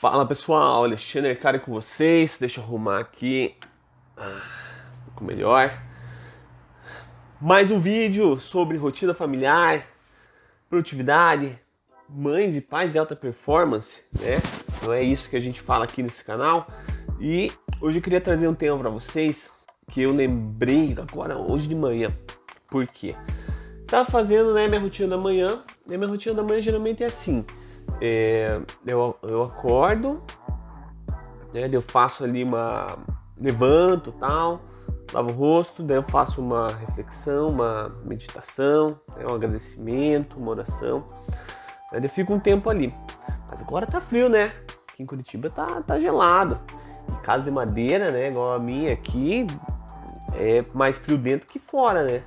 Fala pessoal, Alexandre Arcari com vocês. Deixa eu arrumar aqui ah, um pouco melhor. Mais um vídeo sobre rotina familiar, produtividade, mães e pais de alta performance, né? Não é isso que a gente fala aqui nesse canal. E hoje eu queria trazer um tema para vocês que eu lembrei agora hoje de manhã. Por quê? Tava fazendo né, minha rotina da manhã. E minha rotina da manhã geralmente é assim é, eu, eu acordo, né, eu faço ali uma. levanto tal, lavo o rosto, daí eu faço uma reflexão, uma meditação, né, um agradecimento, uma oração. Aí eu fico um tempo ali. Mas agora tá frio, né? Aqui em Curitiba tá, tá gelado. Em casa de madeira, né? Igual a minha aqui, é mais frio dentro que fora, né?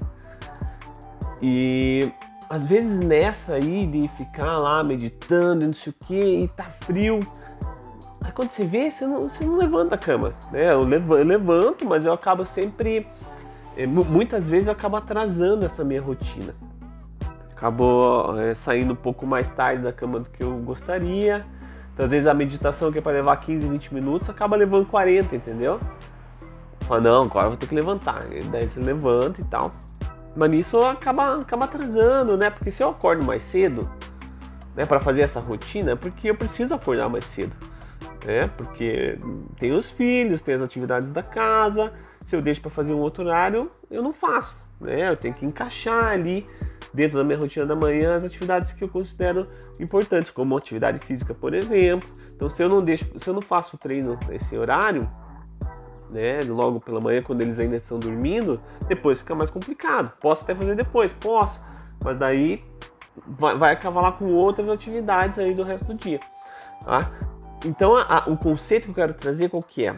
E às vezes nessa aí de ficar lá meditando, não sei o que, e tá frio. Aí quando você vê, você não, você não levanta a cama. Né? Eu, levanto, mas eu acabo sempre. Eh, muitas vezes eu acabo atrasando essa minha rotina. Acabo é, saindo um pouco mais tarde da cama do que eu gostaria. Então, às vezes a meditação que é para levar 15, 20 minutos acaba levando 40, entendeu? Fala, não, agora eu vou ter que levantar. Daí você levanta e tal. Mas nisso acaba, acaba atrasando, né? Porque se eu acordo mais cedo, né, para fazer essa rotina, é porque eu preciso acordar mais cedo, né? Porque tem os filhos, tem as atividades da casa. Se eu deixo para fazer um outro horário, eu não faço, né? Eu tenho que encaixar ali dentro da minha rotina da manhã as atividades que eu considero importantes, como atividade física, por exemplo. Então, se eu não deixo, se eu não faço treino nesse horário, né? Logo pela manhã, quando eles ainda estão dormindo, depois fica mais complicado. Posso até fazer depois, posso, mas daí vai, vai acabar com outras atividades aí do resto do dia. Tá? Então, a, a, o conceito que eu quero trazer qual que é?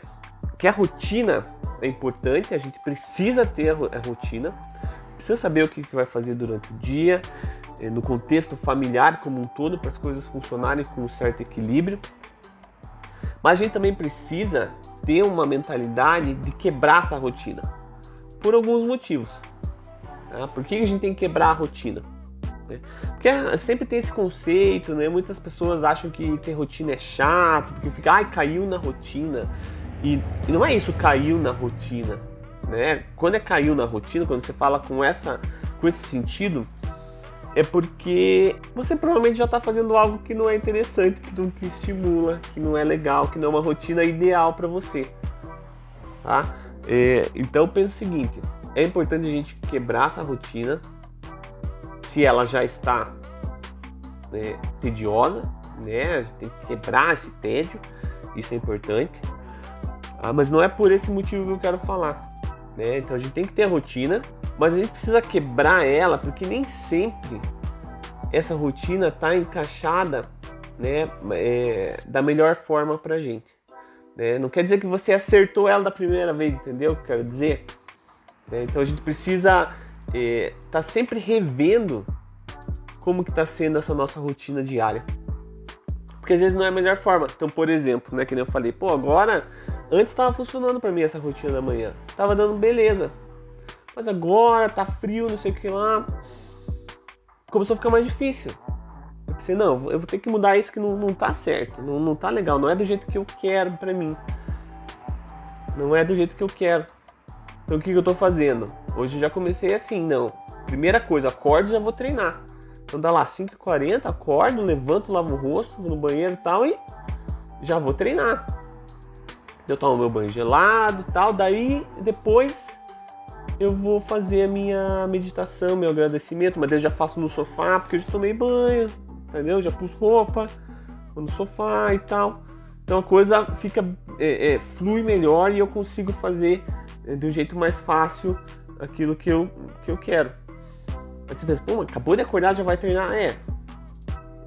Que a rotina é importante, a gente precisa ter a, a rotina, precisa saber o que, que vai fazer durante o dia, eh, no contexto familiar como um todo, para as coisas funcionarem com um certo equilíbrio. Mas a gente também precisa ter uma mentalidade de quebrar essa rotina. Por alguns motivos. Tá? Por que a gente tem que quebrar a rotina? Né? Porque sempre tem esse conceito, né? Muitas pessoas acham que ter rotina é chato, porque fica, ai, caiu na rotina. E, e não é isso, caiu na rotina. Né? Quando é caiu na rotina, quando você fala com, essa, com esse sentido, é porque você provavelmente já está fazendo algo que não é interessante, que não te estimula, que não é legal, que não é uma rotina ideal para você. Tá? É, então pensa o seguinte: é importante a gente quebrar essa rotina, se ela já está né, tediosa, né? A gente tem que quebrar esse tédio, isso é importante. Ah, mas não é por esse motivo que eu quero falar. Né? Então a gente tem que ter a rotina, mas a gente precisa quebrar ela porque nem sempre essa rotina está encaixada né, é, da melhor forma para gente. Né? Não quer dizer que você acertou ela da primeira vez, entendeu? Quero dizer? Né? Então a gente precisa estar é, tá sempre revendo como que está sendo essa nossa rotina diária. Porque às vezes não é a melhor forma. Então, por exemplo, né, que nem eu falei, pô, agora antes estava funcionando para mim essa rotina da manhã, tava dando beleza. Mas agora tá frio, não sei o que lá. Começou a ficar mais difícil. Eu pensei, não, eu vou ter que mudar isso que não, não tá certo, não, não tá legal, não é do jeito que eu quero pra mim. Não é do jeito que eu quero. Então o que, que eu tô fazendo? Hoje já comecei assim, não. Primeira coisa, acordo e já vou treinar. Então dá lá 5h40, acordo, levanto, lavo o rosto, vou no banheiro e tal e já vou treinar. Eu tomo meu banho gelado e tal, daí depois eu vou fazer a minha meditação, meu agradecimento, mas eu já faço no sofá, porque eu já tomei banho, entendeu? Já pus roupa, no sofá e tal. Então a coisa fica é, é, flui melhor e eu consigo fazer é, de um jeito mais fácil aquilo que eu, que eu quero. Aí você pensa, pô, acabou de acordar, já vai treinar? É.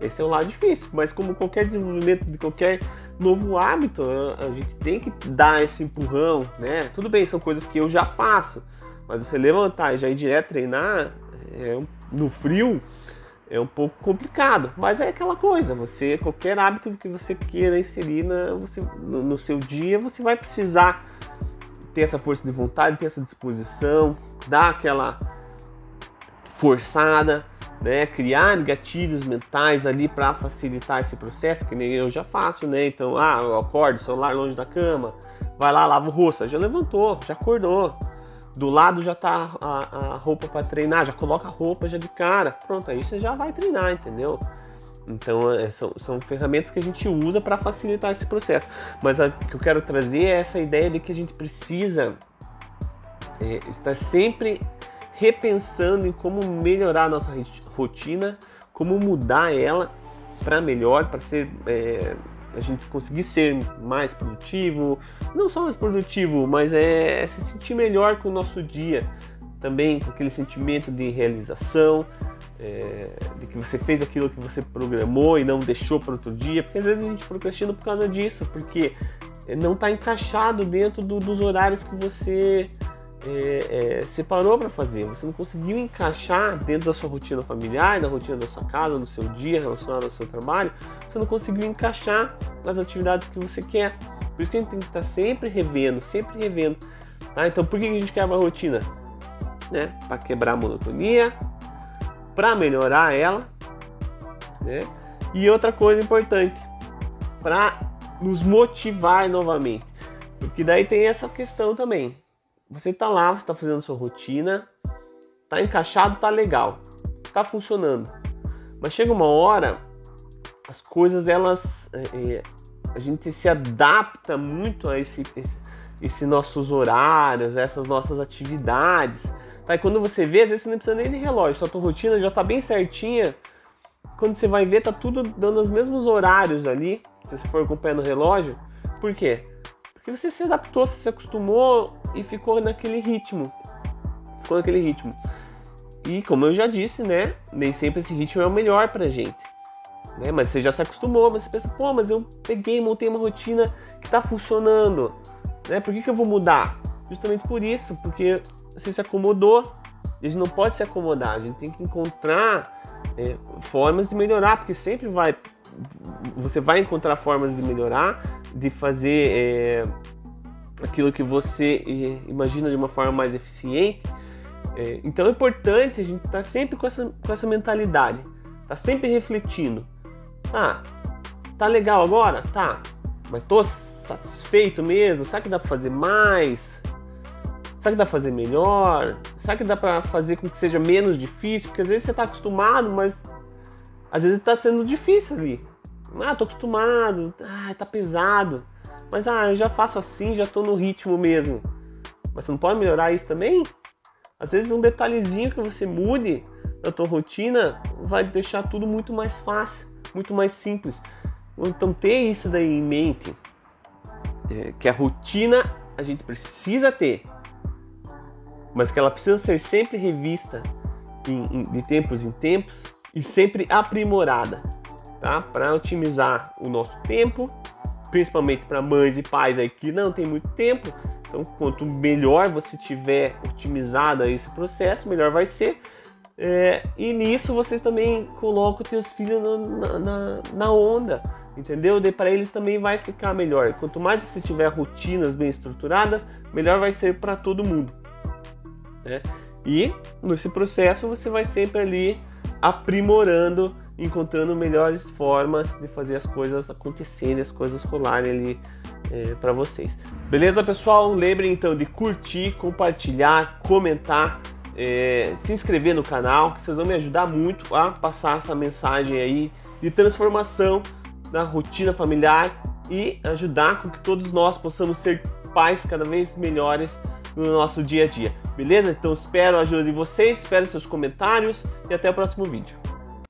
Esse é o lado difícil, mas como qualquer desenvolvimento de qualquer novo hábito, a gente tem que dar esse empurrão, né? Tudo bem, são coisas que eu já faço, mas você levantar e já ir direto treinar é, no frio é um pouco complicado. Mas é aquela coisa, você qualquer hábito que você queira inserir na, você, no, no seu dia, você vai precisar ter essa força de vontade, ter essa disposição, dar aquela forçada, né, criar gatilhos mentais ali para facilitar esse processo, que nem eu já faço, né? Então, ah, eu acordo, celular longe da cama, vai lá, lava o rosto, já levantou, já acordou. Do lado já tá a, a roupa para treinar, já coloca a roupa já de cara. Pronto, aí você já vai treinar, entendeu? Então, é, são, são ferramentas que a gente usa para facilitar esse processo. Mas o que eu quero trazer é essa ideia de que a gente precisa é, estar sempre repensando em como melhorar a nossa rotina, como mudar ela para melhor, para ser é, a gente conseguir ser mais produtivo, não só mais produtivo, mas é se sentir melhor com o nosso dia, também com aquele sentimento de realização, é, de que você fez aquilo que você programou e não deixou para outro dia, porque às vezes a gente procrastina por causa disso, porque não está encaixado dentro do, dos horários que você é, é, separou para fazer, você não conseguiu encaixar dentro da sua rotina familiar, da rotina da sua casa, do seu dia relacionado ao seu trabalho, você não conseguiu encaixar as atividades que você quer. Por isso que a gente tem que estar sempre revendo, sempre revendo. Tá? Então por que a gente quebra a rotina? Né? Para quebrar a monotonia, para melhorar ela, né? E outra coisa importante, para nos motivar novamente. Porque daí tem essa questão também. Você tá lá, você tá fazendo sua rotina, tá encaixado, tá legal, tá funcionando. Mas chega uma hora, as coisas elas. É, é a gente se adapta muito a esse, esse, nossos horários, essas nossas atividades. Tá? E quando você vê, às vezes você não precisa nem de relógio, sua tua rotina já tá bem certinha. Quando você vai ver, tá tudo dando os mesmos horários ali, se você for acompanhando o relógio. Por quê? Porque você se adaptou, você se acostumou e ficou naquele ritmo. Ficou naquele ritmo. E como eu já disse, né? Nem sempre esse ritmo é o melhor pra gente. Né? Mas você já se acostumou, mas você pensa, pô, mas eu peguei, montei uma rotina que tá funcionando. Né? Por que, que eu vou mudar? Justamente por isso, porque você se acomodou. A gente não pode se acomodar, a gente tem que encontrar é, formas de melhorar, porque sempre vai. Você vai encontrar formas de melhorar de fazer é, aquilo que você é, imagina de uma forma mais eficiente. É, então é importante a gente estar tá sempre com essa, com essa mentalidade, tá sempre refletindo. Ah, tá legal agora? Tá, mas estou satisfeito mesmo? Será que dá para fazer mais? Será que dá para fazer melhor? Será que dá para fazer com que seja menos difícil? Porque às vezes você está acostumado, mas às vezes está sendo difícil ali. Ah, tô acostumado, ah, tá pesado. Mas ah, eu já faço assim, já tô no ritmo mesmo. Mas você não pode melhorar isso também? Às vezes um detalhezinho que você mude na tua rotina vai deixar tudo muito mais fácil, muito mais simples. Então ter isso daí em mente, é, que a rotina a gente precisa ter, mas que ela precisa ser sempre revista de tempos em tempos e sempre aprimorada tá? Para otimizar o nosso tempo, principalmente para mães e pais aí que não tem muito tempo. Então, quanto melhor você tiver otimizado esse processo, melhor vai ser. É, e nisso vocês também colocam seus filhos na, na, na onda, entendeu? De para eles também vai ficar melhor. Quanto mais você tiver rotinas bem estruturadas, melhor vai ser para todo mundo. Né? E nesse processo você vai sempre ali aprimorando encontrando melhores formas de fazer as coisas acontecerem, as coisas rolarem ali é, para vocês. Beleza, pessoal? Lembrem então de curtir, compartilhar, comentar, é, se inscrever no canal, que vocês vão me ajudar muito a passar essa mensagem aí de transformação na rotina familiar e ajudar com que todos nós possamos ser pais cada vez melhores no nosso dia a dia. Beleza? Então espero a ajuda de vocês, espero seus comentários e até o próximo vídeo.